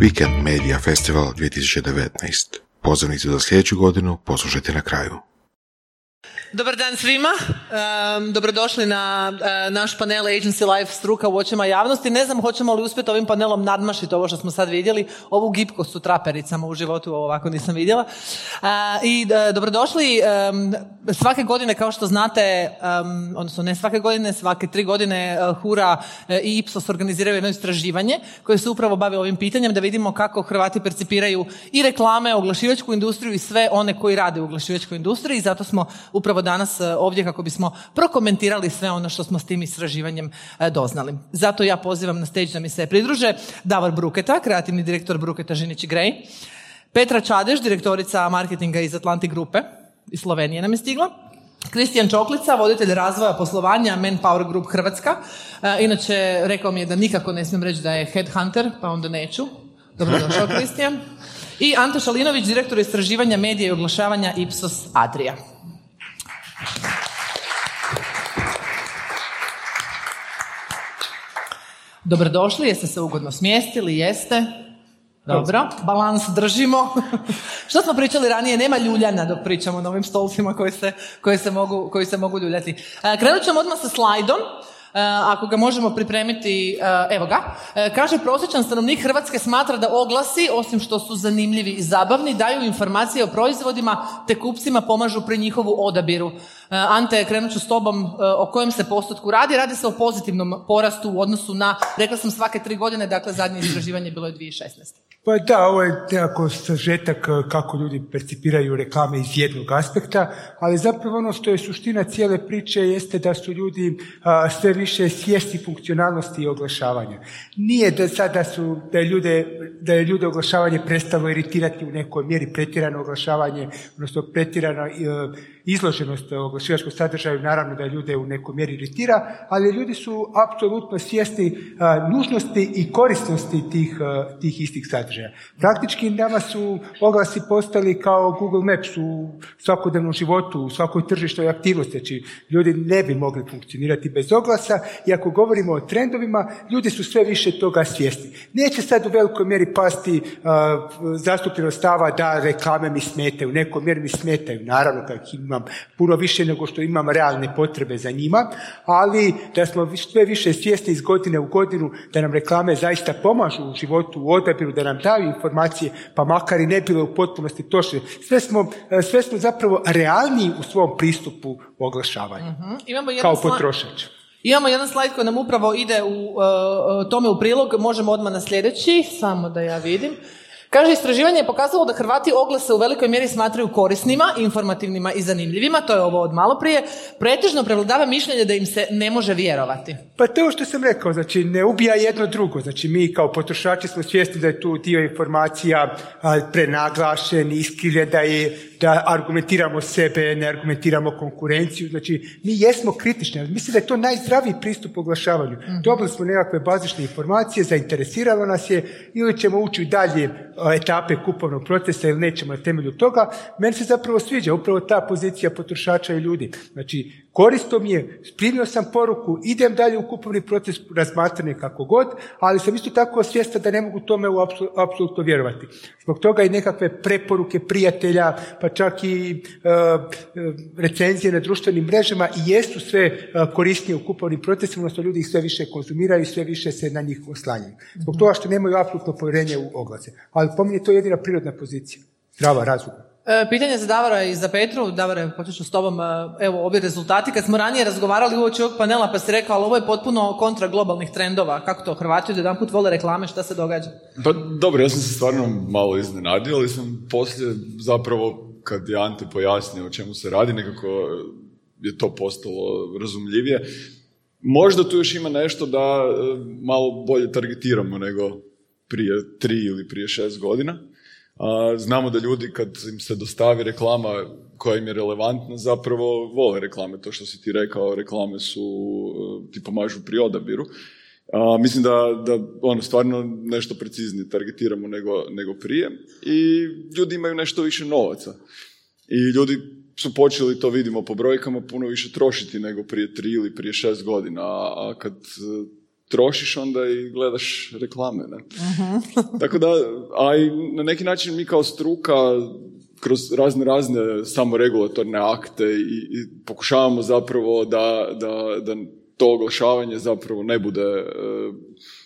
Weekend Media Festival 2019. Pozivnicu za sljedeću godinu poslušajte na kraju. Dobar dan svima, dobrodošli na e, naš panel Agency Life struka u očima javnosti. Ne znam hoćemo li uspjeti ovim panelom nadmašiti ovo što smo sad vidjeli, ovu gipkost u trapericama u životu ovako nisam vidjela. E, I e, dobrodošli svake godine kao što znate, odnosno ne svake godine, svake tri godine Hura i Ipsos organiziraju jedno istraživanje koje se upravo bavi ovim pitanjem da vidimo kako Hrvati percipiraju i reklame, oglašivačku industriju i sve one koji rade u oglašivačkoj industriji zato smo upravo danas e, ovdje kako bismo prokomentirali sve ono što smo s tim istraživanjem e, doznali. Zato ja pozivam na stage da mi se pridruže Davor Bruketa, kreativni direktor Bruketa Žinić i Grej, Petra Čadeš, direktorica marketinga iz Atlantic Grupe, iz Slovenije nam je stigla, Kristijan Čoklica, voditelj razvoja poslovanja Manpower Group Hrvatska. E, inače, rekao mi je da nikako ne smijem reći da je headhunter, pa onda neću. Dobrodošao, Kristijan. I Anto Šalinović, direktor istraživanja medija i oglašavanja Ipsos Adria. Dobrodošli, jeste se ugodno smjestili, jeste? Dobro, balans držimo. Što smo pričali ranije, nema ljuljana dok pričamo na ovim stolcima koji se, koji se, mogu, koji se mogu ljuljati. E, krenut ćemo odmah sa slajdom. E, ako ga možemo pripremiti, e, evo ga. E, kaže, prosječan stanovnik Hrvatske smatra da oglasi, osim što su zanimljivi i zabavni, daju informacije o proizvodima, te kupcima pomažu pri njihovu odabiru. Ante, krenut ću s tobom o kojem se postotku radi. Radi se o pozitivnom porastu u odnosu na, rekla sam svake tri godine, dakle zadnje istraživanje bilo je 2016. Pa da, ovo je nekako sažetak e, kako ljudi percipiraju reklame iz jednog aspekta, ali zapravo ono što je suština cijele priče jeste da su ljudi sve više svjesni funkcionalnosti i oglašavanja. Nije da sada su, da je ljude, da je ljude oglašavanje prestalo iritirati u nekoj mjeri pretjerano oglašavanje, odnosno pretjerano izloženost oglašivačkog sadržaju naravno da ljude u nekoj mjeri iritira, ali ljudi su apsolutno svjesni nužnosti i korisnosti tih, tih istih sadržaja. Praktički nama su oglasi postali kao Google Maps u svakodnevnom životu, u svakoj tržišnoj aktivnosti. Znači, ljudi ne bi mogli funkcionirati bez oglasa i ako govorimo o trendovima, ljudi su sve više toga svjesni. Neće sad u velikoj mjeri pasti zastupljenost stava da reklame mi smetaju, u nekoj mjeri mi smetaju, naravno kad ima puno više nego što imam realne potrebe za njima, ali da smo sve više svjesni iz godine u godinu da nam reklame zaista pomažu u životu, u odabiru, da nam daju informacije, pa makar i ne bile u potpunosti točne. Sve smo, sve smo zapravo realniji u svom pristupu oglašavanju, uh Imamo kao potrošač. Imamo jedan slajd koji nam upravo ide u, uh, tome u prilog, možemo odmah na sljedeći, samo da ja vidim. Kaže, istraživanje je pokazalo da Hrvati oglase u velikoj mjeri smatraju korisnima, informativnima i zanimljivima, to je ovo od malo prije, pretežno prevladava mišljenje da im se ne može vjerovati. Pa to što sam rekao, znači ne ubija jedno drugo, znači mi kao potrošači smo svjesni da je tu dio informacija prenaglašen, iskrilje, da je da argumentiramo sebe, ne argumentiramo konkurenciju. Znači, mi jesmo kritični, mislim da je to najzdraviji pristup oglašavanju. mm Dobili smo nekakve bazične informacije, zainteresiralo nas je ili ćemo ući u dalje etape kupovnog procesa ili nećemo na temelju toga. Meni se zapravo sviđa upravo ta pozicija potrošača i ljudi. Znači, Koristo mi je, primio sam poruku, idem dalje u kupovni proces razmatranje kako god, ali sam isto tako svjestan da ne mogu tome apsolutno vjerovati. Zbog toga i nekakve preporuke prijatelja, pa čak i e, e, recenzije na društvenim mrežama i jesu sve uh, korisnije u kupovnim procesima, odnosno ljudi ih sve više konzumiraju i sve više se na njih oslanjaju. Zbog toga što nemaju apsolutno povjerenje u oglase. Ali po meni je to jedina prirodna pozicija. Zdrava, razumna. E, pitanje za Davora i za Petru. Davore, počet s tobom. E, evo, ovi rezultati. Kad smo ranije razgovarali uoči ovog panela, pa ste rekao, ali ovo je potpuno kontra globalnih trendova. Kako to? Hrvati od jedan put vole reklame, šta se događa? Pa dobro, ja sam se stvarno malo iznenadio, ali sam poslije zapravo, kad je Ante pojasnio o čemu se radi, nekako je to postalo razumljivije. Možda tu još ima nešto da e, malo bolje targetiramo nego prije tri ili prije šest godina znamo da ljudi kad im se dostavi reklama koja im je relevantna, zapravo vole reklame. To što si ti rekao, reklame su, e, ti pomažu pri odabiru. A, mislim da, da ono, stvarno nešto preciznije targetiramo nego, nego prije i ljudi imaju nešto više novaca. I ljudi su počeli, to vidimo po brojkama, puno više trošiti nego prije tri ili prije šest godina. A, kad trošiš, onda i gledaš reklame. Ne? Tako da, a i na neki način mi kao struka kroz razne razne samoregulatorne akte i, i pokušavamo zapravo da, da, da to oglašavanje zapravo ne bude, e,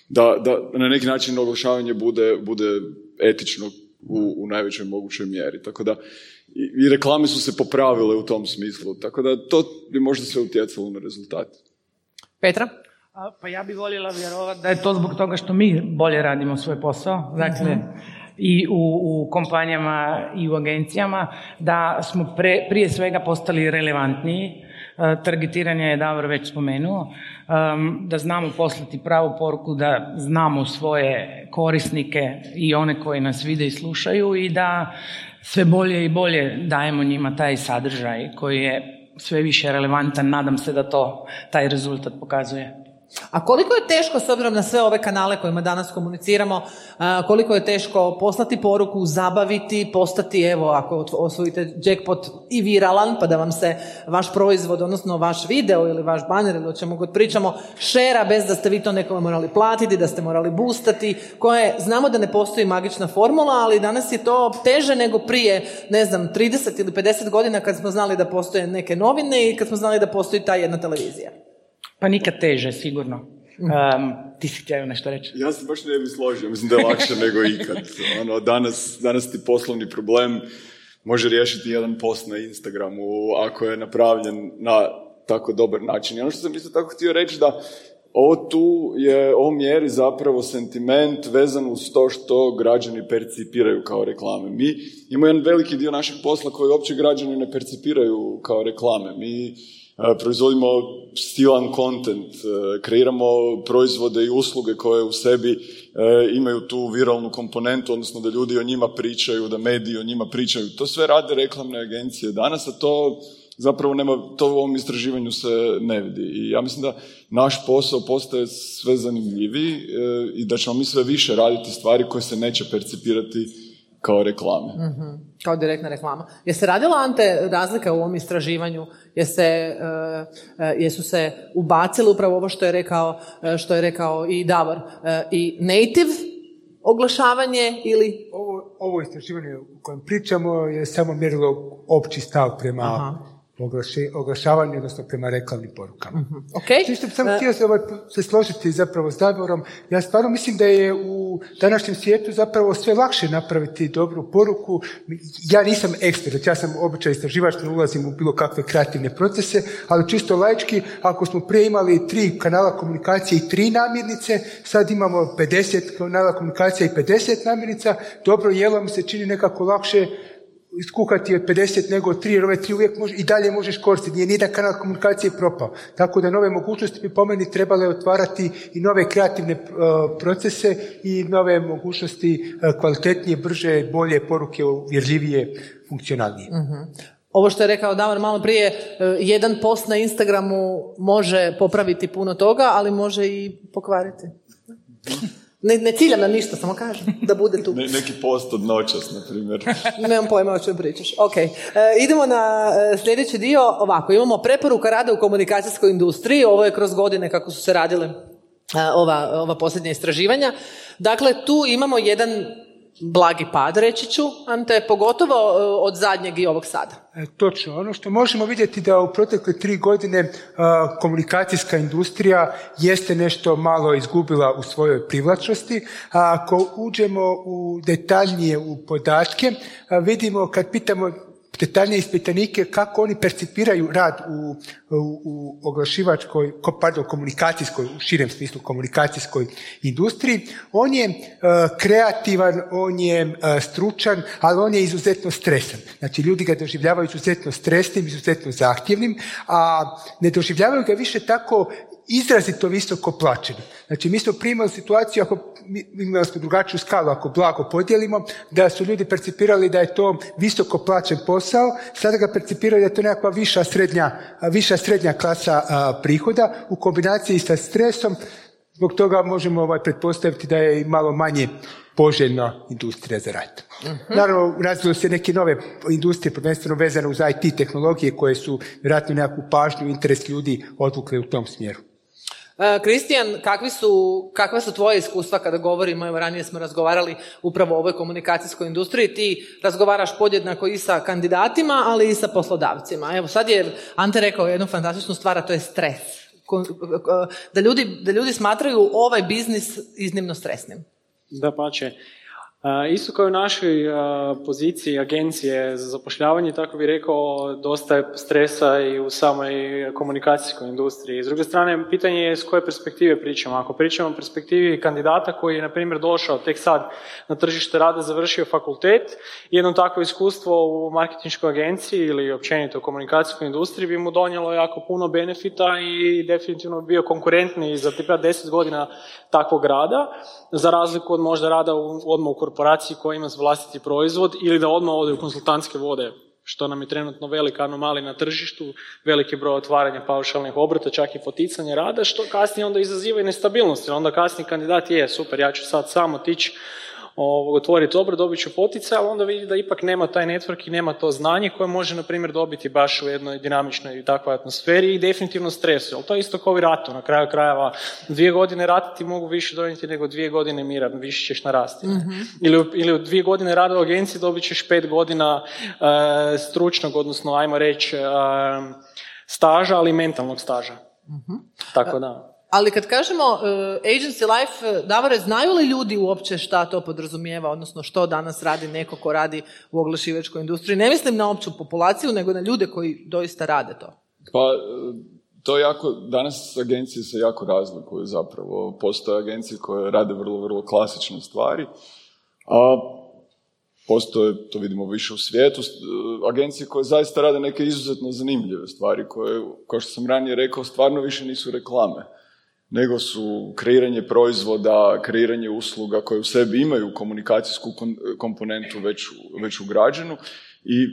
da, da na neki način oglašavanje bude, bude etično u, u najvećoj mogućoj mjeri. Tako da i, i reklame su se popravile u tom smislu. Tako da to bi možda sve utjecalo na rezultat. Petra? Pa ja bih voljela vjerovati da je to zbog toga što mi bolje radimo svoj posao. Dakle, i u, u kompanijama i u agencijama, da smo pre, prije svega postali relevantniji. E, targetiranje je Davor već spomenuo, um, da znamo poslati pravu poruku, da znamo svoje korisnike i one koji nas vide i slušaju i da sve bolje i bolje dajemo njima taj sadržaj koji je sve više relevantan. Nadam se da to taj rezultat pokazuje. A koliko je teško, s obzirom na sve ove kanale kojima danas komuniciramo, koliko je teško poslati poruku, zabaviti, postati, evo, ako osvojite jackpot i viralan, pa da vam se vaš proizvod, odnosno vaš video ili vaš banner ili o čemu god pričamo, šera bez da ste vi to nekome morali platiti, da ste morali boostati, koje, znamo da ne postoji magična formula, ali danas je to teže nego prije, ne znam, 30 ili 50 godina kad smo znali da postoje neke novine i kad smo znali da postoji ta jedna televizija. Pa nikad teže, sigurno. Um, ti si htio nešto reći? Ja se baš ne bi složio, mislim da je lakše nego ikad. Ono, danas, danas ti poslovni problem može riješiti jedan post na Instagramu ako je napravljen na tako dobar način. I ono što sam isto tako htio reći da ovo tu je, ovo mjeri zapravo sentiment vezan uz to što građani percipiraju kao reklame. Mi imamo jedan veliki dio našeg posla koji uopće građani ne percipiraju kao reklame. Mi proizvodimo stilan content, kreiramo proizvode i usluge koje u sebi imaju tu viralnu komponentu, odnosno da ljudi o njima pričaju, da mediji o njima pričaju. To sve rade reklamne agencije danas, a to zapravo nema, to u ovom istraživanju se ne vidi. I ja mislim da naš posao postaje sve zanimljiviji i da ćemo mi sve više raditi stvari koje se neće percipirati kao reklame. mm Kao direktna reklama. Je se radila, Ante, razlika u ovom istraživanju? Je se, uh, jesu se ubacili upravo ovo što je rekao, što je rekao i Davor, i native oglašavanje ili... Ovo, ovo istraživanje u kojem pričamo je samo mjerilo opći stav prema Aha oglašavanje, odnosno prema reklamnim porukama. Okay. Čisto sam uh, htio se, ovaj, se složiti zapravo s Davorom. Ja stvarno mislim da je u današnjem svijetu zapravo sve lakše napraviti dobru poruku. Ja nisam ekspert, ja sam običaj istraživač, ne ulazim u bilo kakve kreativne procese, ali čisto laički, ako smo prije imali tri kanala komunikacije i tri namirnice, sad imamo 50 kanala komunikacije i 50 namirnica, dobro jelo mi se čini nekako lakše iskuhati od 50 nego tri, jer ove tri uvijek može, i dalje možeš koristiti, nije nijedan kanal komunikacije propao. Tako da nove mogućnosti bi po meni trebale otvarati i nove kreativne uh, procese i nove mogućnosti uh, kvalitetnije, brže, bolje poruke, uvjerljivije, funkcionalnije. uh Ovo što je rekao Davor malo prije, uh, jedan post na Instagramu može popraviti puno toga, ali može i pokvariti. Ne, ne ciljam na ništa, samo kažem da bude tu. Ne, neki post od noćas, na primjer. Nemam pojma o čem pričaš. Ok, e, idemo na e, sljedeći dio. Ovako, imamo preporuka rada u komunikacijskoj industriji. Ovo je kroz godine kako su se radile e, ova, ova posljednja istraživanja. Dakle, tu imamo jedan blagi pad, reći ću, Ante, pogotovo e, od zadnjeg i ovog sada. E, točno. Ono što možemo vidjeti da u protekle tri godine e, komunikacijska industrija jeste nešto malo izgubila u svojoj privlačnosti. A ako uđemo u detaljnije u podatke, vidimo kad pitamo detaljnije ispitanike kako oni percipiraju rad u, u, u oglašivačkoj, pardon, komunikacijskoj, u širem smislu komunikacijskoj industriji. On je uh, kreativan, on je uh, stručan, ali on je izuzetno stresan. Znači, ljudi ga doživljavaju izuzetno stresnim, izuzetno zahtjevnim, a ne doživljavaju ga više tako izrazito visoko plaćeni. Znači, mi smo primali situaciju, ako imali smo drugačiju skalu, ako blago podijelimo, da su ljudi percipirali da je to visoko plaćen posao, sada ga percipiraju da je to nekakva viša srednja, viša srednja klasa prihoda u kombinaciji sa stresom, zbog toga možemo ovaj, pretpostaviti da je malo manje poželjna industrija za rad. uh Naravno, razvilo se neke nove industrije, prvenstveno vezane uz IT tehnologije, koje su vjerojatno nekakvu pažnju, interes ljudi odvukle u tom smjeru. E, Kristijan, kakvi su, kakva su tvoje iskustva kada govorimo, evo ranije smo razgovarali upravo o ovoj komunikacijskoj industriji, ti razgovaraš podjednako i sa kandidatima, ali i sa poslodavcima. Evo sad je Ante rekao jednu fantastičnu stvar, a to je stres. Da ljudi, da ljudi smatraju ovaj biznis iznimno stresnim. Da pače. Isto kao u našoj poziciji agencije za zapošljavanje, tako bih rekao, dosta je stresa i u samoj komunikacijskoj industriji. S druge strane, pitanje je s koje perspektive pričamo. Ako pričamo o perspektivi kandidata koji je, na primjer, došao tek sad na tržište rada, završio fakultet, jedno takvo iskustvo u marketinškoj agenciji ili općenito u komunikacijskoj industriji bi mu donijelo jako puno benefita i definitivno bi bio konkurentni za tipa 10 godina takvog rada, za razliku od možda rada odmah u korporaciji koja ima vlastiti proizvod ili da odmah ode u konsultantske vode, što nam je trenutno velika anomalija na tržištu, veliki broj otvaranja paušalnih obrta, čak i poticanje rada, što kasnije onda izaziva i nestabilnost, jer onda kasniji kandidat je super, ja ću sad samo otići otvoriti dobro, dobit ću poticaj, ali onda vidi da ipak nema taj network i nema to znanje koje može, na primjer, dobiti baš u jednoj dinamičnoj i takvoj atmosferi i definitivno stresu. Ali to je isto kao i ratu. Na kraju krajeva dvije godine rata ti mogu više donijeti nego dvije godine mira, više ćeš narasti. mm Ili, ili u dvije godine rada u agenciji dobit ćeš pet godina e, stručnog, odnosno ajmo reći e, staža, ali mentalnog staža. mm Tako da. Ali kad kažemo uh, agency life, uh, Davore, znaju li ljudi uopće šta to podrazumijeva, odnosno što danas radi neko ko radi u oglašivačkoj industriji? Ne mislim na opću populaciju, nego na ljude koji doista rade to. Pa, uh, to jako, danas agencije se jako razlikuju zapravo. Postoje agencije koje rade vrlo, vrlo klasične stvari, a postoje, to vidimo više u svijetu, agencije koje zaista rade neke izuzetno zanimljive stvari, koje, kao što sam ranije rekao, stvarno više nisu reklame nego su kreiranje proizvoda, kreiranje usluga koje u sebi imaju komunikacijsku komponentu već, već ugrađenu i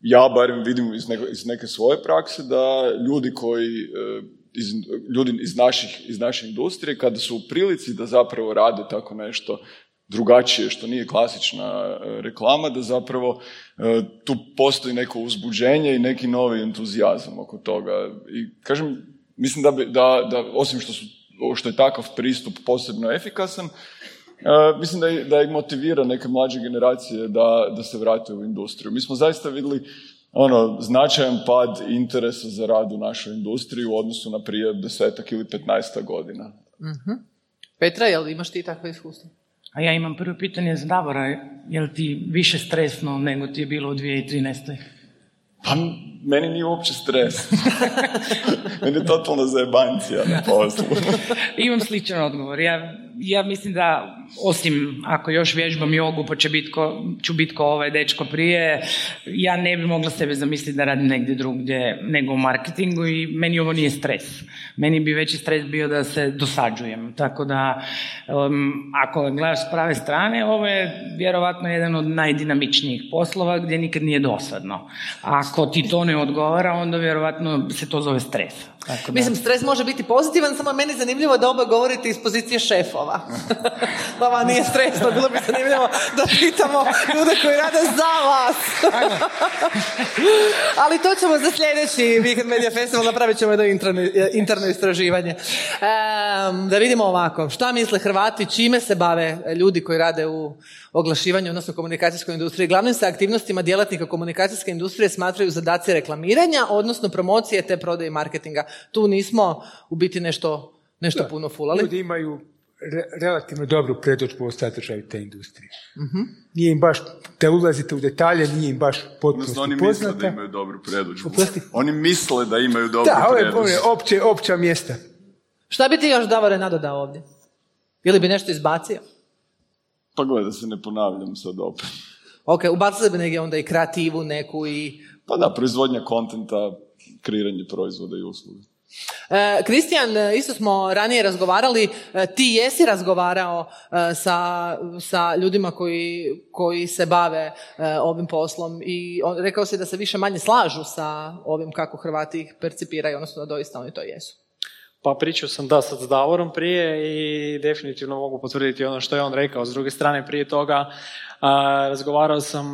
ja barem vidim iz neke, iz neke svoje prakse da ljudi koji e, iz, ljudi iz, naših, iz naše industrije kada su u prilici da zapravo rade tako nešto drugačije, što nije klasična e, reklama, da zapravo e, tu postoji neko uzbuđenje i neki novi entuzijazam oko toga. I kažem, Mislim da, bi, da, da osim što, su, što je takav pristup posebno efikasan, Uh, mislim da, da ih motivira neke mlađe generacije da, da se vrate u industriju. Mi smo zaista vidjeli ono, značajan pad interesa za rad u našoj industriji u odnosu na prije desetak ili petnaesta godina. uh Petra, jel imaš ti takve iskustvo? A ja imam prvo pitanje za Davora. Je li ti više stresno nego ti je bilo u 2013. Pa meni nije uopće stres. meni je totalna zajebancija na poslu. Imam sličan odgovor. Ja, ja mislim da osim ako još vježbam jogu pa će bit ko, ću biti ko ovaj dečko prije, ja ne bi mogla sebe zamisliti da radim negdje drugdje nego u marketingu i meni ovo nije stres. Meni bi veći stres bio da se dosađujem. Tako da, um, ako gledaš s prave strane, ovo je vjerovatno jedan od najdinamičnijih poslova gdje nikad nije dosadno. Ako ti to ne odgovara, onda vjerovatno se to zove stres. Tako Mislim, stres može biti pozitivan, samo meni zanimljivo da oba govorite iz pozicije šefova. Vama nije stresno, bilo bi zanimljivo da pitamo ljude koji rade za vas. Ali to ćemo za sljedeći Weekend Media Festival, napravit ćemo jedno interno, interno istraživanje. da vidimo ovako, šta misle Hrvati, čime se bave ljudi koji rade u oglašivanju, odnosno komunikacijskoj industriji. Glavnim se aktivnostima djelatnika komunikacijske industrije smatraju zadaci reklamiranja, odnosno promocije te prodaje i marketinga. Tu nismo u biti nešto, nešto puno fulali. Ljudi imaju relativno dobru predođbu o sadržaju te industrije. uh Nije im baš, da ulazite u detalje, nije im baš potpuno oni misle da imaju dobru predođbu. Oni misle da imaju dobru da, predođbu. Da, opće, opća mjesta. Šta bi ti još Davore nadodao ovdje? Ili bi nešto izbacio? Pa gledaj da se ne ponavljam sad opet. Ok, ubacili bi negdje onda i kreativu neku i... Pa da, proizvodnja kontenta, kreiranje proizvoda i usluga. E, Kristijan, e, isto smo ranije razgovarali, e, ti jesi razgovarao sa, sa ljudima koji, koji se bave ovim poslom i on, rekao si da se više manje slažu sa ovim kako Hrvati ih percipiraju, odnosno da doista oni to jesu. Pa pričao sam da sad s Davorom prije i definitivno mogu potvrditi ono što je on rekao. S druge strane, prije toga razgovarao sam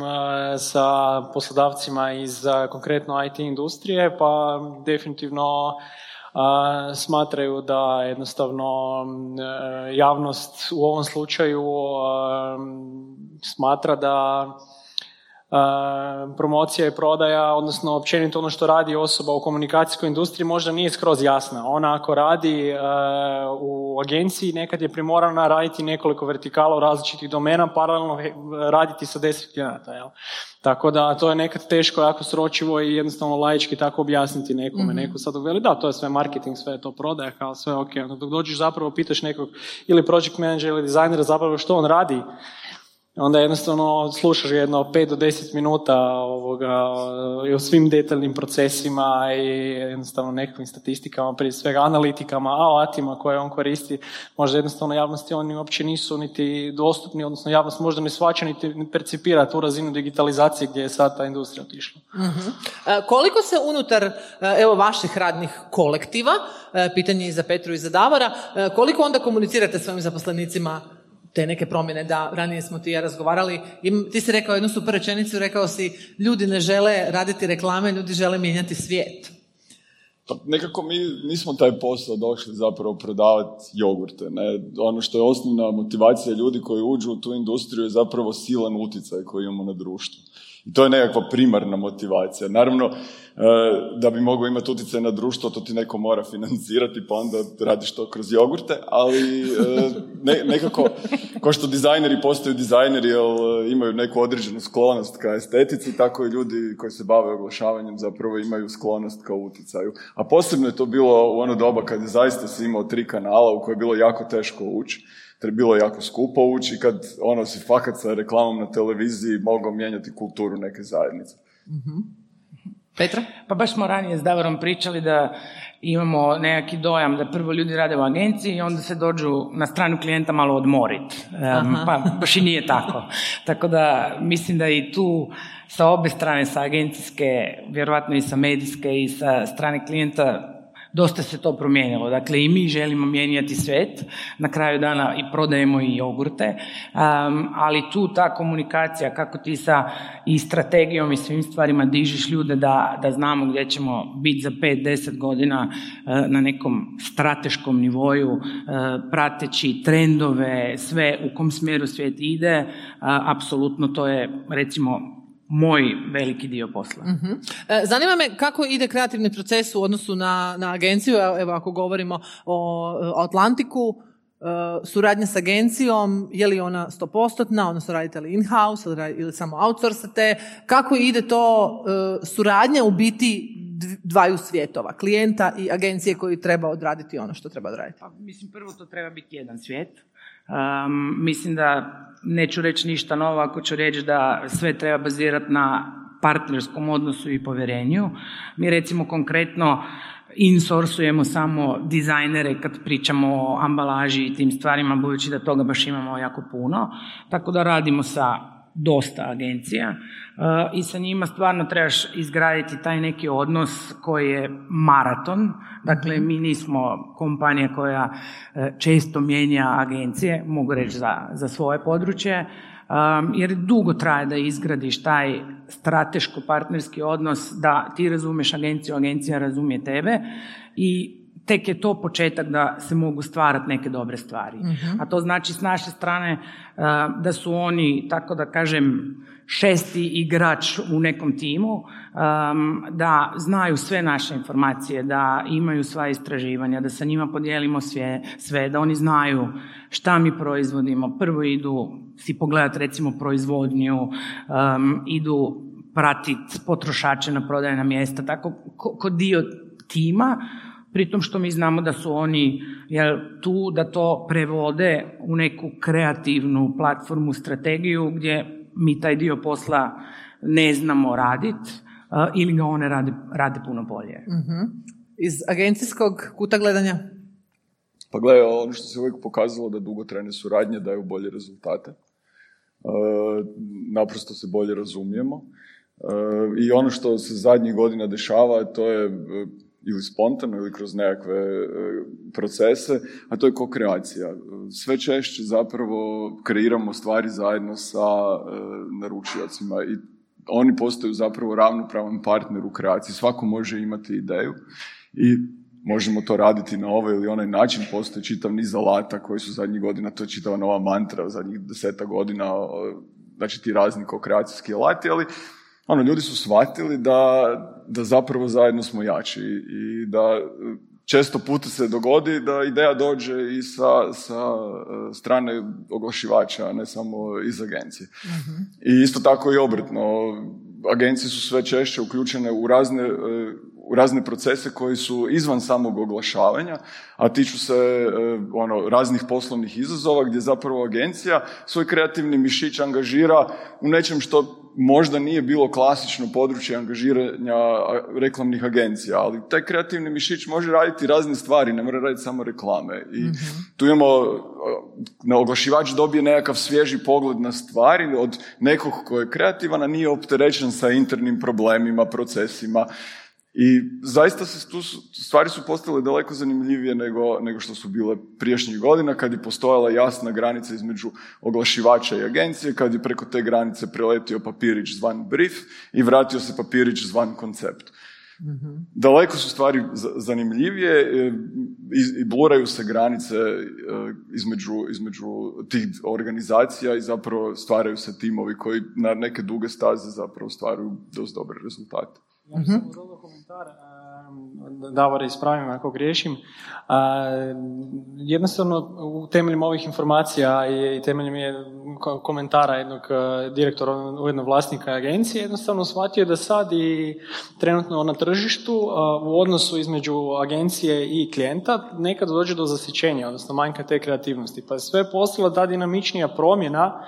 sa poslodavcima iz konkretno IT industrije, pa definitivno smatraju da jednostavno javnost u ovom slučaju smatra da promocija i prodaja, odnosno općenito ono što radi osoba u komunikacijskoj industriji možda nije skroz jasna. Ona ako radi u agenciji nekad je primorana raditi nekoliko vertikala u različitih domena, paralelno raditi sa deset klijenata. Tako da to je nekad teško, jako sročivo i jednostavno laički tako objasniti nekome. mm Neko sad veli da, to je sve marketing, sve je to prodaja, kao sve ok. Onda dok dođeš zapravo pitaš nekog ili project manager ili dizajnera zapravo što on radi, onda jednostavno slušaš jedno 5 do 10 minuta ovoga, o svim detaljnim procesima i jednostavno nekakvim statistikama, prije svega analitikama, alatima koje on koristi, možda jednostavno javnosti oni uopće nisu niti dostupni, odnosno javnost možda ne svača niti percipira tu razinu digitalizacije gdje je sad ta industrija otišla. uh koliko se unutar e, evo vaših radnih kolektiva, e, pitanje i za Petru i za Davora, koliko onda komunicirate svojim zaposlenicima te neke promjene, da ranije smo ti ja razgovarali i ti si rekao jednu super rečenicu, rekao si ljudi ne žele raditi reklame, ljudi žele mijenjati svijet. Pa nekako mi nismo taj posao došli zapravo prodavati jogurte. Ne? Ono što je osnovna motivacija ljudi koji uđu u tu industriju je zapravo silan utjecaj koji imamo na društvu. I to je nekakva primarna motivacija. Naravno, e, da bi mogao imati utjecaj na društvo, to ti neko mora financirati, pa onda radiš to kroz jogurte, ali e, nekako, kao što dizajneri postaju dizajneri, jer e, imaju neku određenu sklonost ka estetici, tako i ljudi koji se bave oglašavanjem zapravo imaju sklonost ka utjecaju. A posebno je to bilo u ono doba kad je zaista si imao tri kanala u koje je bilo jako teško ući bilo je jako skupo ući kad ono si fakat sa reklamom na televiziji mogao mijenjati kulturu neke zajednice. mm Petra? Pa baš smo ranije s Davorom pričali da imamo neki dojam da prvo ljudi rade u agenciji i onda se dođu na stranu klijenta malo odmoriti. pa baš i nije tako. Tako da mislim da i tu sa obe strane, sa agencijske, vjerojatno i sa medijske i sa strane klijenta dosta se to promijenilo. Dakle, i mi želimo mijenjati svet, na kraju dana i prodajemo i jogurte, ali tu ta komunikacija, kako ti sa i strategijom i svim stvarima dižiš ljude da, da znamo gdje ćemo biti za 5-10 godina e, na nekom strateškom nivoju, e, prateći trendove, sve u kom smjeru svijet ide, apsolutno to je recimo moj veliki dio posla. uh Zanima me kako ide kreativni proces u odnosu na, na agenciju, evo ako govorimo o Atlantiku, e, suradnja s agencijom, je li ona stopostotna, odnosno radite li in-house ili, ili samo outsourcate, kako ide to suradnja u biti dvaju svjetova, klijenta i agencije koji treba odraditi ono što treba odraditi? Pa, mislim, prvo to treba biti jedan svijet. Mislim da neću reći ništa novo ako ću reći da sve treba bazirati na partnerskom odnosu i povjerenju. Mi recimo konkretno insorsujemo samo dizajnere kad pričamo o ambalaži i tim stvarima, budući da toga baš imamo jako puno. Tako da radimo sa dosta agencija i sa njima stvarno trebaš izgraditi taj neki odnos koji je maraton. Dakle, mhm. mi nismo kompanija koja e, često mijenja agencije, mogu reći za, za svoje područje, jer dugo traje da izgradiš taj strateško-partnerski odnos, da ti razumiješ agenciju, agencija razumije tebe i tek je to početak da se mogu stvarati neke dobre stvari. Mhm. A to znači s naše strane da su oni, tako da kažem, šesti igrač u nekom timu, um, da znaju sve naše informacije, da imaju sva istraživanja, da sa njima podijelimo sve, sve, da oni znaju šta mi proizvodimo. Prvo idu si pogledati recimo proizvodnju, um, idu pratiti potrošače na prodajna mjesta, tako kod dio tima, pritom što mi znamo da su oni jel, tu da to prevode u neku kreativnu platformu, strategiju gdje mi taj dio posla ne znamo raditi ili ga one rade, rade puno bolje. uh Iz agencijskog kuta gledanja? Pa gledaj, ono što se uvijek pokazalo da dugotrajne suradnje daju bolje rezultate. naprosto se bolje razumijemo. I ono što se zadnjih godina dešava, to je ili spontano ili kroz nekakve e, procese, a to je ko-kreacija. Sve češće zapravo kreiramo stvari zajedno sa e, naručiocima i oni postaju zapravo ravnopravan partner u kreaciji. Svako može imati ideju i možemo to raditi na ovaj ili onaj način, postoji čitav niz alata koji su zadnjih godina, to je čitava nova mantra zadnjih deseta godina, znači ti razni kreacijski alati, ali ono, ljudi su shvatili da, da zapravo zajedno smo jači i da često puta se dogodi da ideja dođe i sa, sa e, strane oglašivača, a ne samo iz agencije. I isto tako i obratno. Agencije su sve češće uključene u razne, e, u razne procese koji su izvan samog oglašavanja, a tiču se e, ono, raznih poslovnih izazova gdje zapravo agencija svoj kreativni mišić angažira u nečem što možda nije bilo klasično područje angažiranja reklamnih agencija, ali taj kreativni mišić može raditi razne stvari, ne mora raditi samo reklame. I mhm. tu imamo, na oglašivač dobije nekakav svježi pogled na stvari od nekog ko je kreativan, a nije opterećen sa internim problemima, procesima. I zaista se tu stvari su postale daleko zanimljivije nego, nego što su bile prijašnjih godina kad je postojala jasna granica između oglašivača i agencije, kad je preko te granice preletio papirić zvan brief i vratio se papirić zvan koncept. mm Daleko su stvari zanimljivije e, i bluraju se granice e, između, između tih organizacija i zapravo stvaraju se timovi koji na neke duge staze zapravo stvaraju dosta dobre rezultate. Ja sam komentar, Davore, ispravim ako griješim. Jednostavno, u temeljem ovih informacija i temeljem je komentara jednog e, direktora, ujedno vlasnika agencije, jednostavno shvatio da sad i trenutno na tržištu u odnosu između agencije i klijenta nekad dođe do zasićenja, odnosno manjka te kreativnosti. Pa sve postala ta dinamičnija promjena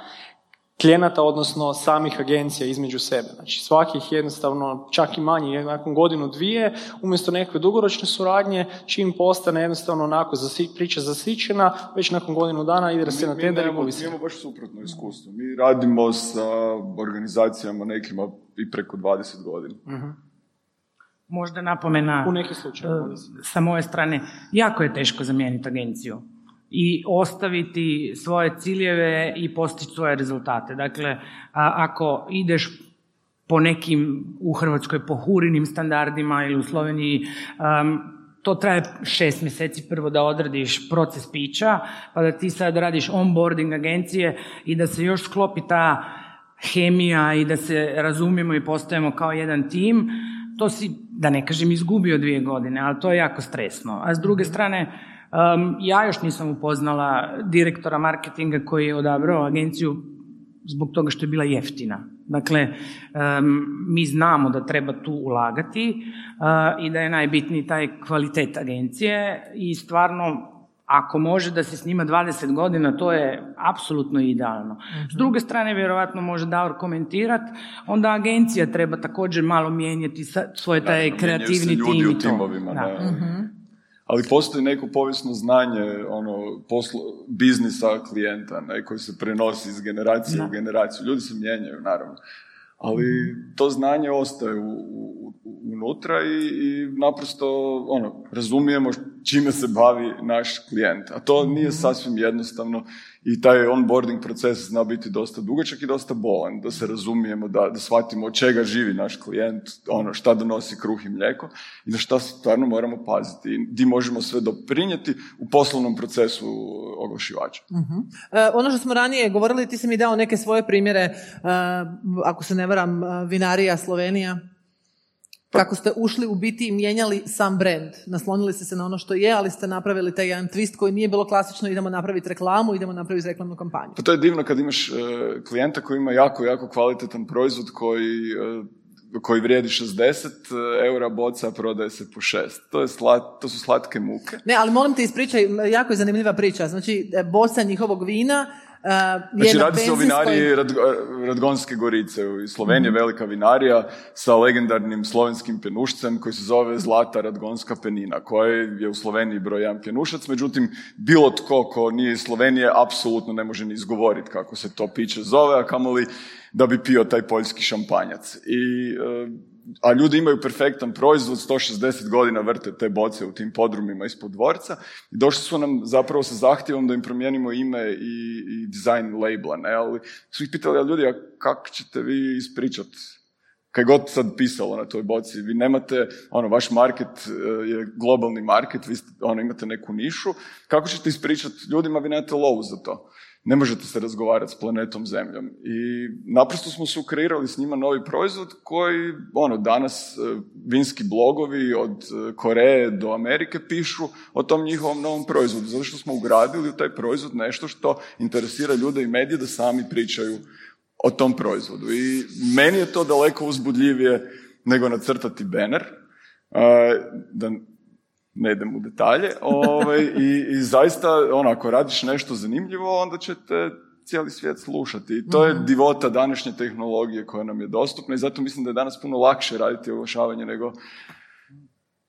klijenata, odnosno samih agencija između sebe. Znači svakih jednostavno, čak i manji, nakon godinu dvije, umjesto nekakve dugoročne suradnje, čim postane jednostavno onako zasi, priča zasićena, već nakon godinu dana ide se na tender i Mi imamo baš suprotno iskustvo. Mi radimo sa organizacijama nekima i preko 20 godina. uh Možda napomena U neki slučaju, uh, sa moje strane, jako je teško zamijeniti agenciju i ostaviti svoje ciljeve i postići svoje rezultate. Dakle, ako ideš po nekim u Hrvatskoj pohurinim standardima ili u Sloveniji to traje šest mjeseci prvo da odradiš proces pića, pa da ti sad radiš onboarding agencije i da se još sklopi ta hemija i da se razumijemo i postajemo kao jedan tim, to si, da ne kažem, izgubio dvije godine, ali to je jako stresno. A s druge strane, Um, ja još nisam upoznala direktora marketinga koji je odabrao agenciju zbog toga što je bila jeftina. Dakle, mi znamo da treba tu ulagati uh, i da je najbitniji taj kvalitet agencije i stvarno ako može da se snima 20 godina, to je apsolutno idealno. S druge strane, vjerojatno može Davor komentirat, onda agencija treba također malo mijenjati svoj taj kreativni tim i to. da. Ali postoji neko povijesno znanje ono, poslo, biznisa klijenta ne, koji se prenosi iz generacije u generaciju. Ljudi se mijenjaju, naravno. Ali to znanje ostaje u, u, unutra i, i naprosto ono, razumijemo čime se bavi naš klijent. A to nije sasvim jednostavno i taj onboarding proces zna biti dosta dugačak i dosta bolan, da se razumijemo, da, da shvatimo od čega živi naš klijent, ono šta donosi kruh i mlijeko i na šta stvarno moramo paziti i di možemo sve doprinijeti u poslovnom procesu oglašivača. uh ono što smo ranije govorili, ti si mi dao neke svoje primjere, e, ako se ne varam, e, Vinarija Slovenija, kako ste ušli u biti i mijenjali sam brand. Naslonili ste se na ono što je, ali ste napravili taj jedan twist koji nije bilo klasično, idemo napraviti reklamu, idemo napraviti reklamnu kampanju. Pa to je divno kad imaš e, klijenta koji ima jako, jako kvalitetan proizvod koji, uh, koji vrijedi 60 eura boca, a prodaje se po 6. To, je to su slatke muke. Ne, ali molim te ispričaj, jako je zanimljiva priča. Znači, e, boca njihovog vina znači radi se o vinariji Radgonske Gorice. U Sloveniji, mm velika vinarija sa legendarnim slovenskim penušcem koji se zove Zlata Radgonska penina, koja je u Sloveniji broj jedan pjenušac, međutim bilo tko ko nije iz Slovenije apsolutno ne može ni izgovoriti kako se to piće zove, a kamoli da bi pio taj poljski šampanjac. I e, a ljudi imaju perfektan proizvod, 160 godina vrte te boce u tim podrumima ispod dvorca i došli su nam zapravo sa zahtjevom da im promijenimo ime i, i dizajn labela, ne, ali su ih pitali, a ljudi, a kako ćete vi ispričati kaj god sad pisalo na toj boci, vi nemate, ono, vaš market e, je globalni market, vi ono, imate neku nišu, kako ćete ispričati ljudima, vi nemate lovu za to. Ne možete se razgovarati s planetom Zemljom. I naprosto smo su kreirali s njima novi proizvod koji, ono, danas e, vinski blogovi od e, Koreje do Amerike pišu o tom njihovom novom proizvodu, zato što smo ugradili u taj proizvod nešto što interesira ljude i medije da sami pričaju o tom proizvodu. I meni je to daleko uzbudljivije nego nacrtati banner, da ne idem u detalje, ovaj, i, i zaista, ono, ako radiš nešto zanimljivo, onda ćete cijeli svijet slušati. I to je mhm. divota današnje tehnologije koja nam je dostupna i zato mislim da je danas puno lakše raditi oglašavanje nego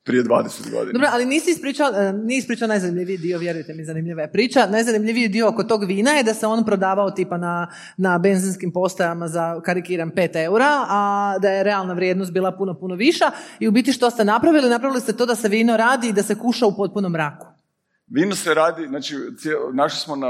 prije 20 godina. Dobro, ali nisi ispričao, e, nije ispričao najzanimljiviji dio, vjerujte mi, zanimljiva je priča. Najzanimljiviji dio oko tog vina je da se on prodavao tipa na, na benzinskim postajama za, karikiram, 5 eura, a da je realna vrijednost bila puno, puno viša. I u biti što ste napravili? Napravili ste to da se vino radi i da se kuša u potpunom mraku. Vino se radi, znači našli smo na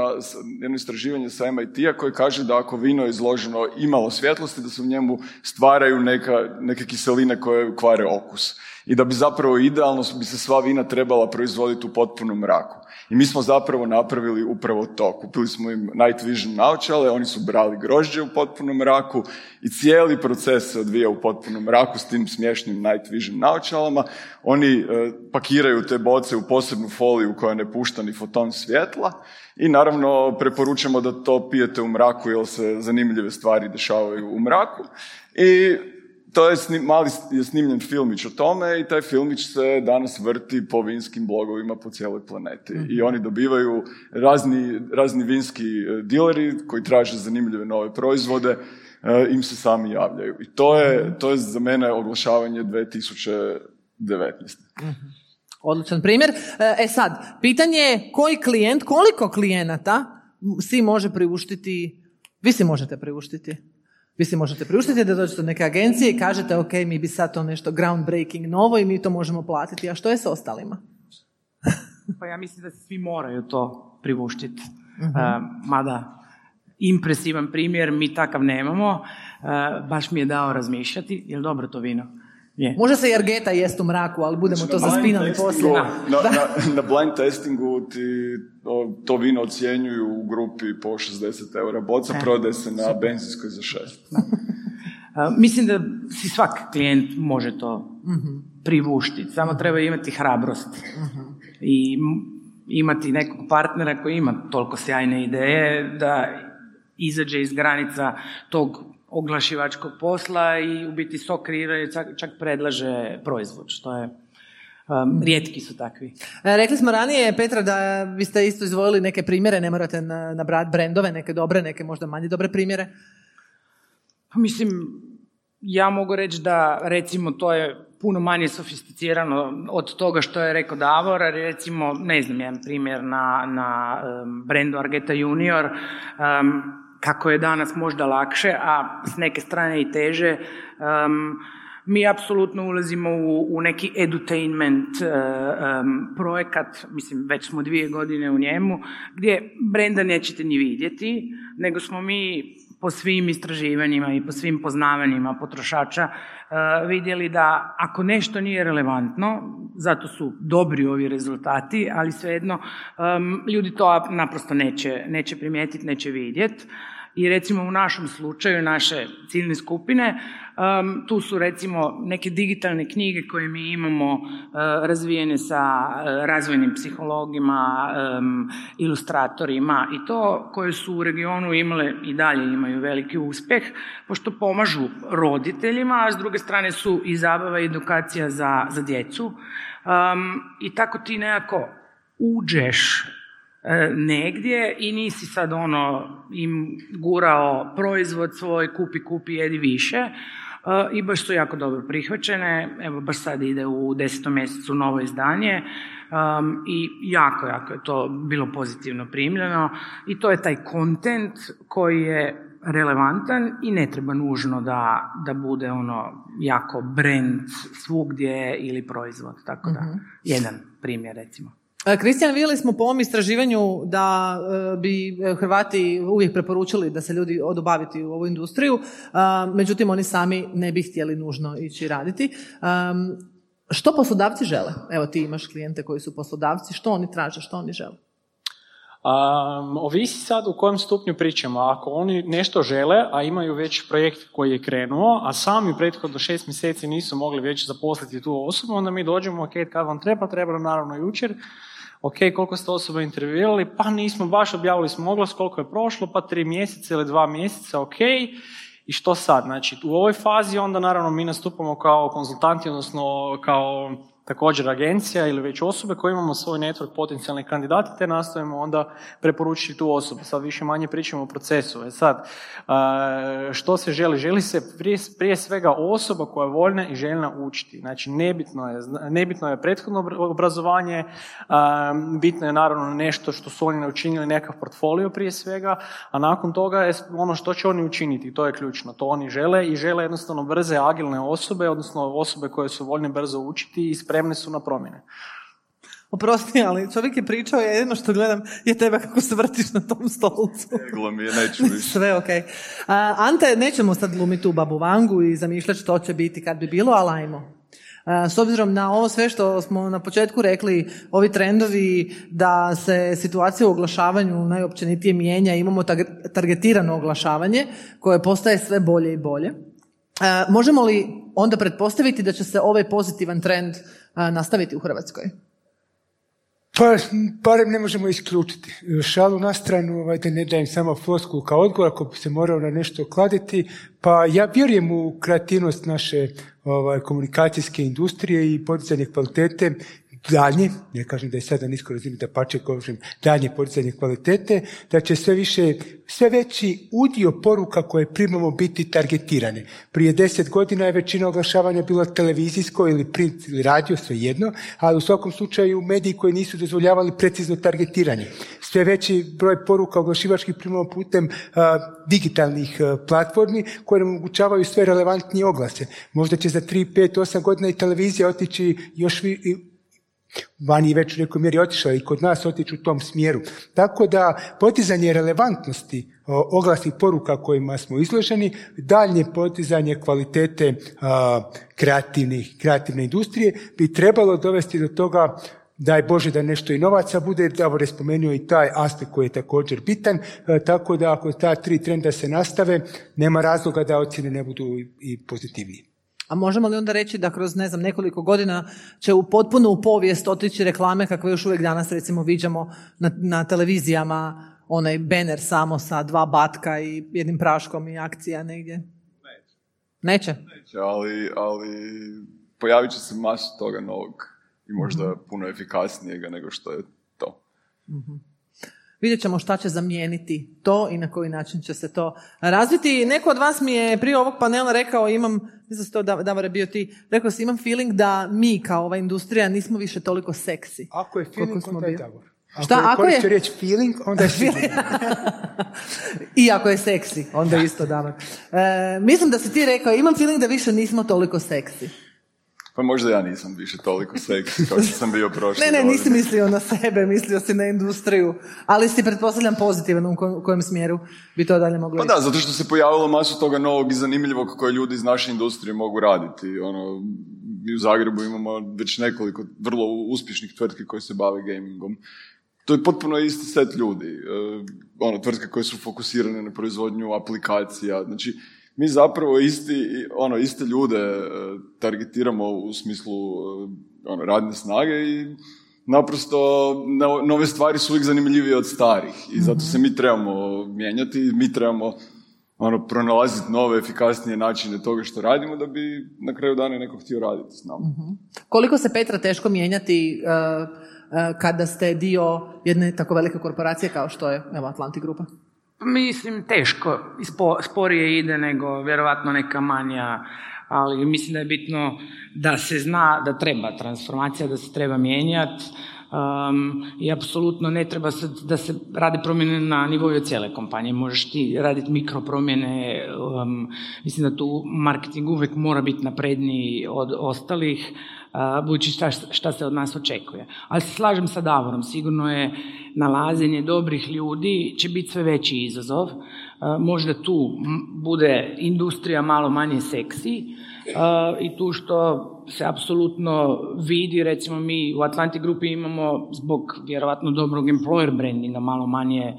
jedno istraživanje sa MIT-a koje kaže da ako vino je izloženo imalo svjetlosti, da se u njemu stvaraju neka, neke kiseline koje kvare okus i da bi zapravo idealno bi se sva vina trebala proizvoditi u potpunom mraku. I mi smo zapravo napravili upravo to. Kupili smo im night vision naočale, oni su brali grožđe u potpunom mraku i cijeli proces se odvija u potpunom mraku s tim smiješnim night vision naočalama. Oni e, pakiraju te boce u posebnu foliju koja ne pušta ni foton svjetla i naravno preporučamo da to pijete u mraku jer se zanimljive stvari dešavaju u mraku. I to je snim, mali je snimljen filmić o tome i taj filmić se danas vrti po vinskim blogovima po cijeloj planeti. I mhm. oni dobivaju razni, razni vinski e, dileri koji traže zanimljive nove proizvode, e, im se sami javljaju. I to je, mhm. to je za mene oglašavanje 2019. Mhm. Odličan primjer. E, e sad, pitanje je koji klijent, koliko klijenata si može priuštiti, vi si možete priuštiti vi si možete priuštiti da dođete do neke agencije i kažete ok, mi bi sad to nešto groundbreaking novo i mi to možemo platiti. A što je s ostalima? pa ja mislim da svi moraju to priuštiti. uh mada impresivan primjer, mi takav nemamo. Uh, baš mi je dao razmišljati, je dobro to vino? Je. Može se i argeta jest u mraku, ali budemo to zaspinali poslije. Na, na, na, blind testingu ti to vino ocjenjuju u grupi po 60 eura boca, e. prodaje se na benzinskoj za 6. mislim da si svak klijent može to uh privuštiti, samo treba imati hrabrost uh i imati nekog partnera koji ima toliko sjajne ideje da izađe iz granica tog oglašivačkog posla i u biti so kreira i čak predlaže proizvod, što je Um, rijetki su takvi. E, rekli smo ranije, Petra, da vi ste isto izvojili neke primjere, ne morate nabrati brendove, neke dobre, neke možda manje dobre primjere. Pa mislim, ja mogu reći da recimo to je puno manje sofisticirano od toga što je rekao Davor, recimo, ne znam, jedan primjer na, na um, brendu Argeta Junior, um, kako je danas možda lakše, a s neke strane i teže, um, mi apsolutno ulazimo u, u neki edutainment um, projekat, mislim već smo dvije godine u njemu, gdje brenda nećete ni vidjeti, nego smo mi po svim istraživanjima i po svim poznavanjima potrošača uh, vidjeli da ako nešto nije relevantno, zato su dobri ovi rezultati, ali svejedno um, ljudi to naprosto neće, neće primijetiti, neće vidjeti i recimo u našem slučaju, naše ciljne skupine, um, tu su recimo neke digitalne knjige koje mi imamo uh, razvijene sa uh, razvojnim psihologima, um, ilustratorima i to koje su u regionu imale i dalje imaju veliki uspjeh, pošto pomažu roditeljima, a s druge strane su i zabava i edukacija za, za djecu. Um, I tako ti nekako uđeš negdje i nisi sad ono im gurao proizvod svoj, kupi, kupi, jedi više. E, I baš su jako dobro prihvaćene. Evo, baš sad ide u desetom mjesecu novo izdanje i jako, jako je to bilo pozitivno primljeno. I to je taj kontent koji je relevantan i ne treba nužno da, da bude ono jako brand svugdje ili proizvod. Tako da, mhm. jedan primjer recimo. Kristijan, vidjeli smo po ovom istraživanju da e, bi Hrvati uvijek preporučili da se ljudi odu baviti u ovu industriju, međutim oni sami ne bi htjeli nužno ići raditi. Što poslodavci žele? Evo ti imaš klijente koji su poslodavci, što oni traže, što oni žele? Um, ovisi sad u kojem stupnju pričamo. Ako oni nešto žele, a imaju već projekt koji je krenuo, a sami prethodno šest mjeseci nisu mogli već zaposliti tu osobu, onda mi dođemo, ok, kad vam treba, treba nam naravno jučer, ok, koliko ste osoba intervjuirali, pa nismo baš, objavili smo oglas, koliko je prošlo, pa tri mjeseca ili dva mjeseca, ok, i što sad? Znači, u ovoj fazi onda naravno mi nastupamo kao konzultanti, odnosno kao također agencija ili već osobe koje imamo svoj network potencijalnih kandidata te nastojimo onda preporučiti tu osobu. Sad više manje pričamo o procesu. E sad, što se želi? Želi se prije, svega osoba koja je voljna i željna učiti. Znači, nebitno je, nebitno je prethodno obrazovanje, bitno je naravno nešto što su oni učinili, nekav portfolio prije svega, a nakon toga je ono što će oni učiniti, to je ključno. To oni žele i žele jednostavno brze, agilne osobe, odnosno osobe koje su voljne brzo učiti i spremne su na promjene. Oprosti, ali čovjek je pričao, ja jedino što gledam je tebe kako se vrtiš na tom stolcu. mi je, neću više. Sve ok. Ante, nećemo sad glumiti u babu Vangu i zamišljati što će biti kad bi bilo, ali ajmo. S obzirom na ovo sve što smo na početku rekli, ovi trendovi da se situacija u oglašavanju najopćenitije mijenja, imamo targetirano oglašavanje koje postaje sve bolje i bolje. Možemo li onda pretpostaviti da će se ovaj pozitivan trend nastaviti u Hrvatskoj? Pa, barem ne možemo isključiti. Šalu na stranu, ovaj, da ne dajem samo flosku kao odgovor, ako bi se morao na nešto kladiti, pa ja vjerujem u kreativnost naše ovaj, komunikacijske industrije i podizanje kvalitete daljnje, ne kažem da je sada nisko razini da pače kažem daljnje podizanje kvalitete, da će sve više, sve veći udio poruka koje primamo biti targetirane. Prije deset godina je većina oglašavanja bila televizijsko ili print ili radio, svejedno, ali u svakom slučaju mediji koji nisu dozvoljavali precizno targetiranje. Sve veći broj poruka oglašivačkih primamo putem digitalnih platformi koje nam omogućavaju sve relevantnije oglase. Možda će za 3, 5, 8 godina i televizija otići još vi, vani već u nekoj mjeri otišao i kod nas otići u tom smjeru. Tako da potizanje relevantnosti oglasnih poruka kojima smo izloženi, daljnje potizanje kvalitete kreativnih, kreativne industrije bi trebalo dovesti do toga daj Bože da nešto i novaca bude, Davor je spomenuo i taj aspekt koji je također bitan, e, tako da ako ta tri trenda se nastave, nema razloga da ocjene ne budu i pozitivnije. A možemo li onda reći da kroz, ne znam, nekoliko godina će u potpuno u povijest otići reklame kakve još uvijek danas recimo viđamo na, na televizijama, onaj banner samo sa dva batka i jednim praškom i akcija negdje? Neće. Neće? ali, ali pojavit će se masu toga novog i možda mm puno efikasnijega nego što je to. mm Vidjet ćemo šta će zamijeniti to i na koji način će se to razviti. Neko od vas mi je prije ovog panela rekao, imam, mislim to Davore bio ti, rekao si imam feeling da mi kao ova industrija nismo više toliko seksi. Ako je feeling, onda je Davor. Ako Šta, je ako je riječ feeling, onda je I ako je seksi, onda isto Davor. E, mislim da si ti rekao, imam feeling da više nismo toliko seksi. Pa možda ja nisam više toliko seksi kao što sam bio prošle Ne, ne, nisi mislio na sebe, mislio si na industriju, ali si pretpostavljam pozitivan u kojem smjeru bi to dalje moglo Pa da, zato što se pojavilo masu toga novog i zanimljivog koje ljudi iz naše industrije mogu raditi. Ono, mi u Zagrebu imamo već nekoliko vrlo uspješnih tvrtki koje se bave gamingom. To je potpuno isti set ljudi. E, ono, tvrtke koje su fokusirane na proizvodnju aplikacija. Znači, mi zapravo isti, ono, iste ljude e, targetiramo u smislu e, ono, radne snage i naprosto nove stvari su uvijek zanimljivije od starih i zato se mi trebamo mijenjati, mi trebamo ono, pronalaziti nove, efikasnije načine toga što radimo da bi na kraju dana neko htio raditi s nama. Mhm. Koliko se Petra teško mijenjati uh, kada ste dio jedne tako velike korporacije kao što je evo, Atlanti Grupa? Mislim, teško. sporije ide nego vjerovatno neka manja, ali mislim da je bitno da se zna da treba transformacija, da se treba mijenjati. Um, I apsolutno ne treba se, da se radi promjene na nivou cijele kompanije. Možeš ti raditi mikropromjene, um, mislim da tu marketing uvijek mora biti napredniji od ostalih, uh, budući šta, šta se od nas očekuje. Ali se slažem sa Davorom, sigurno je nalazenje dobrih ljudi će biti sve veći izazov. Uh, možda tu bude industrija malo manje seksi, i tu što se apsolutno vidi, recimo mi u Atlanti grupi imamo zbog vjerovatno dobrog employer brandinga malo manje e,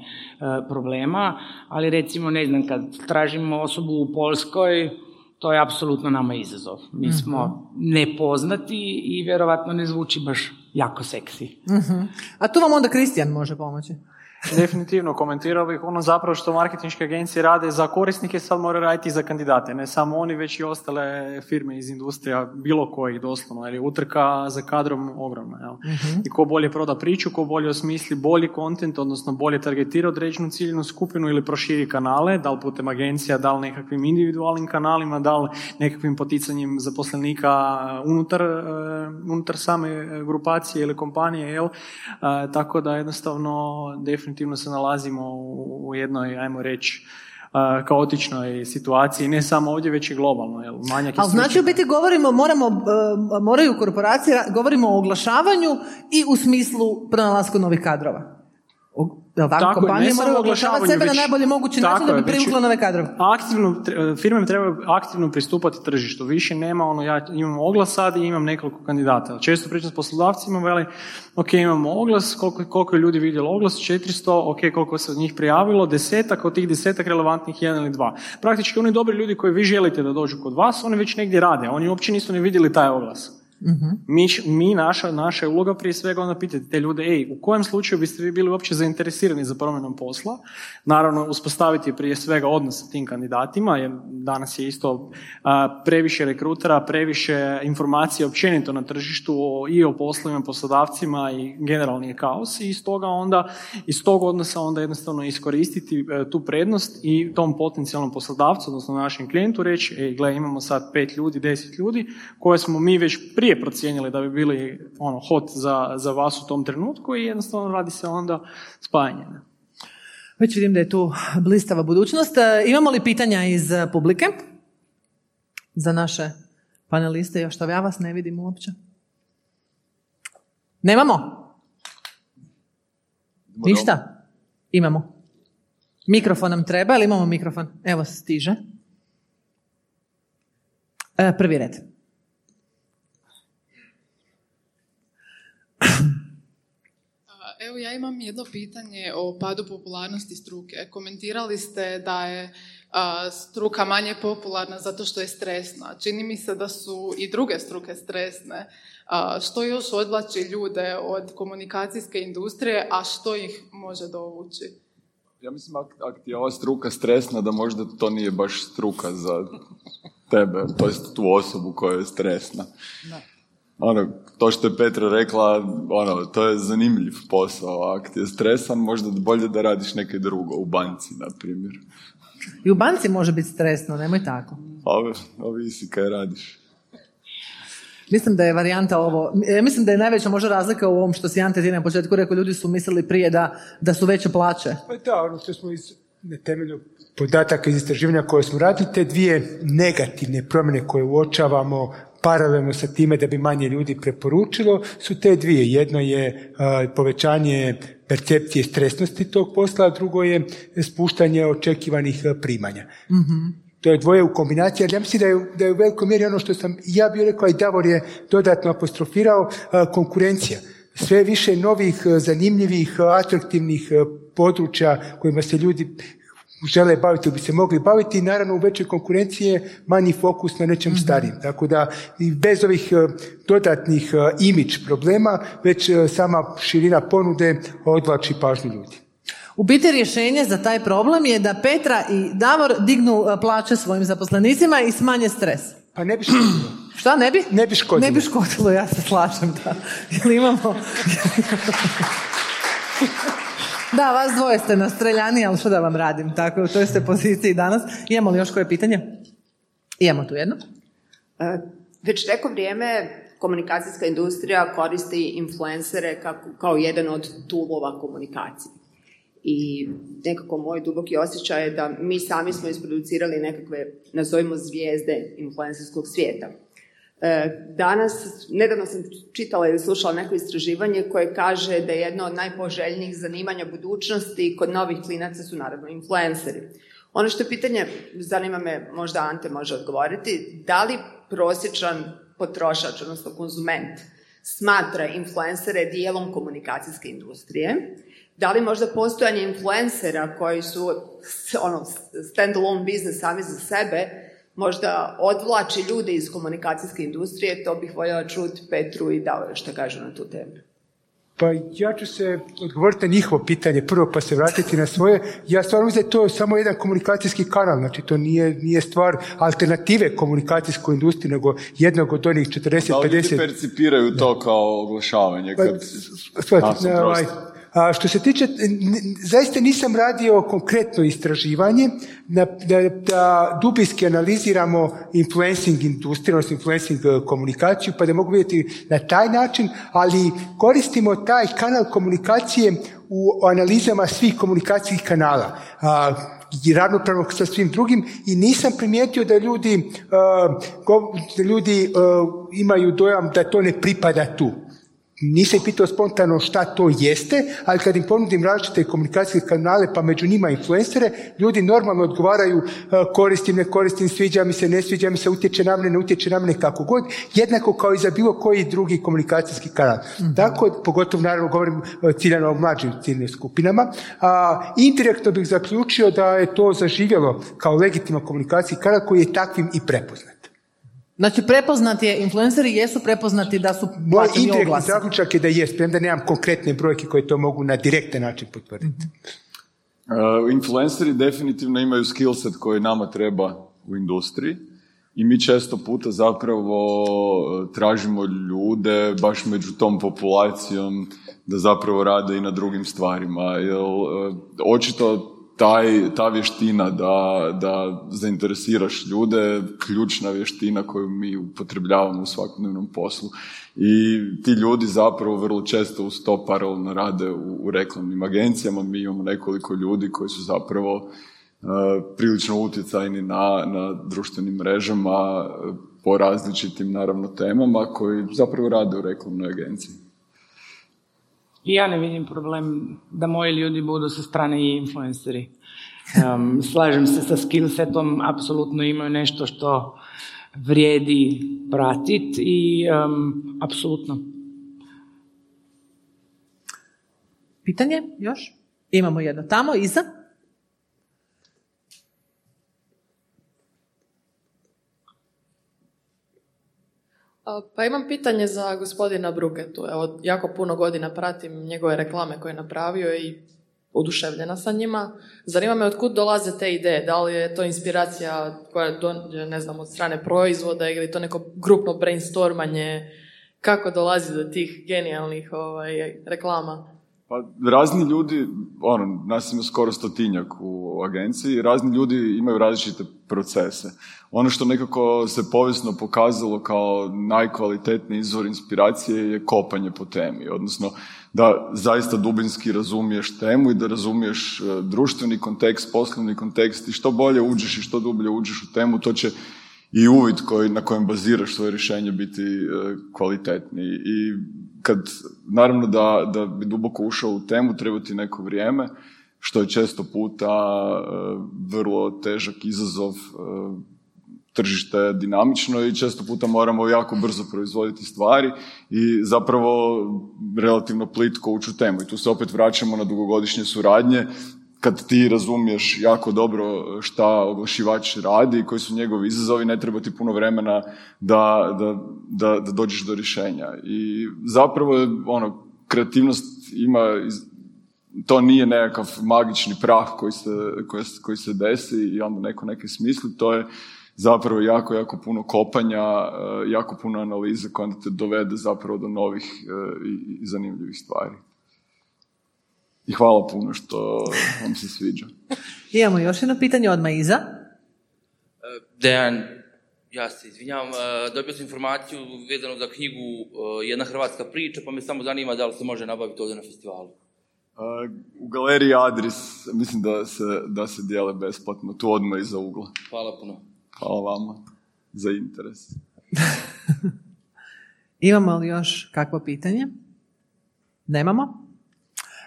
problema, ali recimo ne znam kad tražimo osobu u Polskoj, to je apsolutno nama izazov. Mi mhm. smo nepoznati i vjerovatno ne zvuči baš jako seksi. Mhm. A tu vam onda Kristijan može pomoći? Definitivno komentirao bih ono zapravo što marketinške agencije rade za korisnike sad moraju raditi i za kandidate. Ne samo oni, već i ostale firme iz industrija, bilo kojih doslovno. Jer je utrka za kadrom ogromna. Jel? Mhm. I ko bolje proda priču, ko bolje osmisli bolji kontent, odnosno bolje targetira određenu ciljnu skupinu ili proširi kanale, da li putem agencija, da li nekakvim individualnim kanalima, da li nekakvim poticanjem zaposlenika unutar, e, unutar same grupacije ili kompanije. Jel? E, tako da jednostavno definitivno definitivno se nalazimo u jednoj, ajmo reći, kaotičnoj situaciji, ne samo ovdje, već i globalno. Jel? Manjak Ali znači u biti govorimo, moramo, e, moraju korporacije, govorimo o oglašavanju i u smislu pronalasku novih kadrova. Jel tako? tako Kompanije moraju oglašavati sebe na najbolji mogući način da bi privukla nove kadrove. Aktivno, firme trebaju aktivno pristupati tržištu. Više nema ono, ja imam oglas sad i imam nekoliko kandidata. Često pričam s poslodavcima, veli, ok, imamo oglas, koliko, koliko je ljudi vidjelo oglas, 400, ok, koliko se od njih prijavilo, desetak, od tih desetak relevantnih jedan ili dva. Praktički oni dobri ljudi koji vi želite da dođu kod vas, oni već negdje rade, oni uopće nisu ni vidjeli taj oglas. Mi, mi, naša, naša uloga prije svega onda pitati te ljude, ej, u kojem slučaju biste vi bili uopće zainteresirani za promjenom posla? Naravno, uspostaviti prije svega odnos sa tim kandidatima, jer danas je isto previše rekrutera, previše informacija općenito na tržištu i o poslovima, poslodavcima i generalni je kaos i iz toga onda, iz tog odnosa onda jednostavno iskoristiti e, tu prednost i tom potencijalnom poslodavcu, odnosno našem klijentu reći, ej, gle, imamo sad pet ljudi, deset ljudi, koje smo mi već prije procijenili da bi bili ono, hot za, za vas u tom trenutku i jednostavno radi se onda spajanje. Već vidim da je tu blistava budućnost. E, imamo li pitanja iz publike za naše paneliste? Još što ja vas ne vidim uopće. Nemamo? Ništa? Imamo. Mikrofon nam treba, ali imamo mikrofon? Evo stiže. E, prvi red. Evo ja imam jedno pitanje o padu popularnosti struke. Komentirali ste da je struka manje popularna zato što je stresna. Čini mi se da su i druge struke stresne. što još odvlači ljude od komunikacijske industrije, a što ih može dovući? Ja mislim, ako ti je ova struka stresna, da možda to nije baš struka za tebe, to jest tu osobu koja je stresna. Da ono, to što je Petra rekla, ono, to je zanimljiv posao, ako ti je stresan, možda bolje da radiš neke drugo, u banci, na primjer. I u banci može biti stresno, nemoj tako. Ove, ovisi kaj radiš. Mislim da je varijanta ovo, ja mislim da je najveća možda razlika u ovom što si Ante ti na početku rekao, ljudi su mislili prije da, da su veće plaće. Pa da, ono što smo iz, na temelju podataka iz istraživanja koje smo radili, te dvije negativne promjene koje uočavamo paralelno sa time da bi manje ljudi preporučilo su te dvije. Jedno je povećanje percepcije stresnosti tog posla, a drugo je spuštanje očekivanih primanja. mm To je dvoje u kombinaciji, ali ja mislim da je, da je u velikoj mjeri ono što sam ja bio rekao, i Davor je dodatno apostrofirao, konkurencija. Sve više novih, zanimljivih, atraktivnih područja kojima se ljudi žele baviti bi se mogli baviti i naravno u većoj konkurenciji je manji fokus na nečem mhm. starijem. Tako da i bez ovih e, dodatnih e, imidž problema, već e, sama širina ponude odvlači pažnju ljudi. U biti rješenje za taj problem je da Petra i Davor dignu plaće svojim zaposlenicima i smanje stres. Pa ne bi škodilo. Šta ne bi? Ne bi škodilo. Ne bi škodilo, ja se slažem da. Jel imamo... Da, vas dvoje ste na streljani, ali što da vam radim? Tako, u toj ste poziciji danas. Imamo li još koje pitanje? Imamo tu jedno. E, već neko vrijeme komunikacijska industrija koristi influencere kako, kao jedan od tulova komunikacije. I nekako moj duboki osjećaj je da mi sami smo isproducirali nekakve, nazovimo zvijezde influencerskog svijeta. E, danas, nedavno sam čitala ili slušala neko istraživanje koje kaže da je jedno od najpoželjnijih zanimanja budućnosti kod novih klinaca su naravno influenceri. Ono što je pitanje, zanima me, možda Ante može odgovoriti, da li prosječan potrošač, odnosno konzument, smatra influencere dijelom komunikacijske industrije, da li možda postojanje influencera koji su ono, stand-alone business sami za sebe, možda odvlači ljude iz komunikacijske industrije, to bih voljela čuti Petru i Davor što kažu na tu temu. Pa ja ću se odgovoriti na njihovo pitanje prvo pa se vratiti na svoje. Ja stvarno mislim da je to samo jedan komunikacijski kanal, znači to nije, nije stvar alternative komunikacijskoj industriji, nego jednog od onih 40-50... Da li ljudi percipiraju to kao oglašavanje? Kad... Pa, što se tiče, zaista nisam radio konkretno istraživanje da, da, da dubinski analiziramo influencing industriju, odnosno influencing e, komunikaciju, pa da mogu vidjeti na taj način, ali koristimo taj kanal komunikacije u analizama svih komunikacijskih kanala. A, i ravnopravno sa svim drugim i nisam primijetio da ljudi, e, da ljudi e, imaju dojam da to ne pripada tu. Nisam pitao spontano šta to jeste, ali kad im ponudim različite komunikacijske kanale, pa među njima influencere, ljudi normalno odgovaraju e, koristim, ne koristim, sviđa mi se, ne sviđa mi se, utječe na mene, ne utječe na mene, kako god, jednako kao i za bilo koji drugi komunikacijski kanal. mm Tako, pogotovo naravno govorim ciljano o mlađim ciljnim skupinama, a indirektno bih zaključio da je to zaživjelo kao legitimno komunikacijski kanal koji je takvim i prepoznat. Znači, prepoznati je, influenceri jesu prepoznati da su Moj indirektni zaključak je da jest, premda nemam konkretne brojke koje to mogu na direktan način potvrditi. Uh, influenceri definitivno imaju skillset koji nama treba u industriji i mi često puta zapravo uh, tražimo ljude baš među tom populacijom da zapravo rade i na drugim stvarima. Jer, uh, očito taj, ta vještina da, da zainteresiraš ljude, ključna vještina koju mi upotrebljavamo u svakodnevnom poslu. I ti ljudi zapravo vrlo često uz to paralelno rade u, u reklamnim agencijama. Mi imamo nekoliko ljudi koji su zapravo uh, prilično utjecajni na, na društvenim mrežama po različitim naravno temama koji zapravo rade u reklamnoj agenciji. I ja ne vidim problem da moji ljudi budu sa strane i influenceri. Um, slažem se sa skillsetom, apsolutno imaju nešto što vrijedi pratiti i um, apsolutno. Pitanje još? Imamo jedno tamo, iza. Pa imam pitanje za gospodina Bruketu. Evo, jako puno godina pratim njegove reklame koje je napravio i oduševljena sa njima. Zanima me od kud dolaze te ideje. Da li je to inspiracija koja dođe, ne znam, od strane proizvoda ili to neko grupno brainstormanje? Kako dolazi do tih genijalnih ovaj, reklama? Pa razni ljudi, ono, nas ima skoro stotinjak u agenciji, razni ljudi imaju različite procese. Ono što nekako se povijesno pokazalo kao najkvalitetniji izvor inspiracije je kopanje po temi, odnosno da zaista dubinski razumiješ temu i da razumiješ e, društveni kontekst, poslovni kontekst i što bolje uđeš i što dublje uđeš u temu, to će i uvid koji, na kojem baziraš svoje rješenje biti e, kvalitetniji. I kad, naravno da, da bi duboko ušao u temu, treba ti neko vrijeme, što je često puta e, vrlo težak izazov, e, tržište je dinamično i često puta moramo jako brzo proizvoditi stvari i zapravo relativno plitko ući u temu. I tu se opet vraćamo na dugogodišnje suradnje kad ti razumiješ jako dobro šta oglašivač radi i koji su njegovi izazovi, ne treba ti puno vremena da, da, da, da dođeš do rješenja. I zapravo ono, kreativnost ima, to nije nekakav magični prah koji se, koji, koji se desi i onda neko neki smisli, to je zapravo jako, jako puno kopanja, e, jako puno analize koja te dovede zapravo do novih e, i zanimljivih stvari. I hvala puno što vam se sviđa. Imamo još jedno pitanje odmah iza. Dejan, Ja se izvinjavam, e, dobio sam informaciju vezanu za knjigu e, Jedna hrvatska priča, pa me samo zanima da li se može nabaviti ovdje na festivalu. U galeriji Adris mislim da se, da se dijele besplatno, tu odmah iza ugla. Hvala puno. Hvala vama za interes. Imamo li još kakvo pitanje? Nemamo?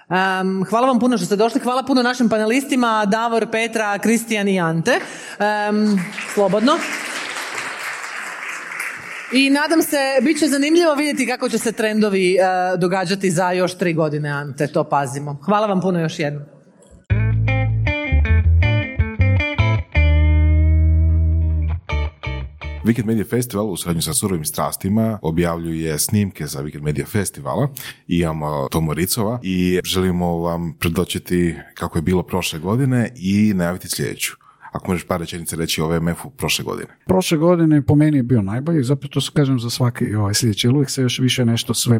Um, hvala vam puno što ste došli. Hvala puno našim panelistima Davor, Petra, Kristijan i Ante. Um, slobodno. I nadam se, bit će zanimljivo vidjeti kako će se trendovi uh, događati za još tri godine, Ante. To pazimo. Hvala vam puno još jednom. Weekend Media Festival u suradnju sa surovim strastima objavljuje snimke za Weekend Media Festivala. Imamo Tomo Ricova i želimo vam predočiti kako je bilo prošle godine i najaviti sljedeću. Ako možeš par rečenica reći o VMF-u prošle godine. Prošle godine po meni je bio najbolji, zapravo to kažem za svaki ovaj sljedeći, uvijek se još više nešto sve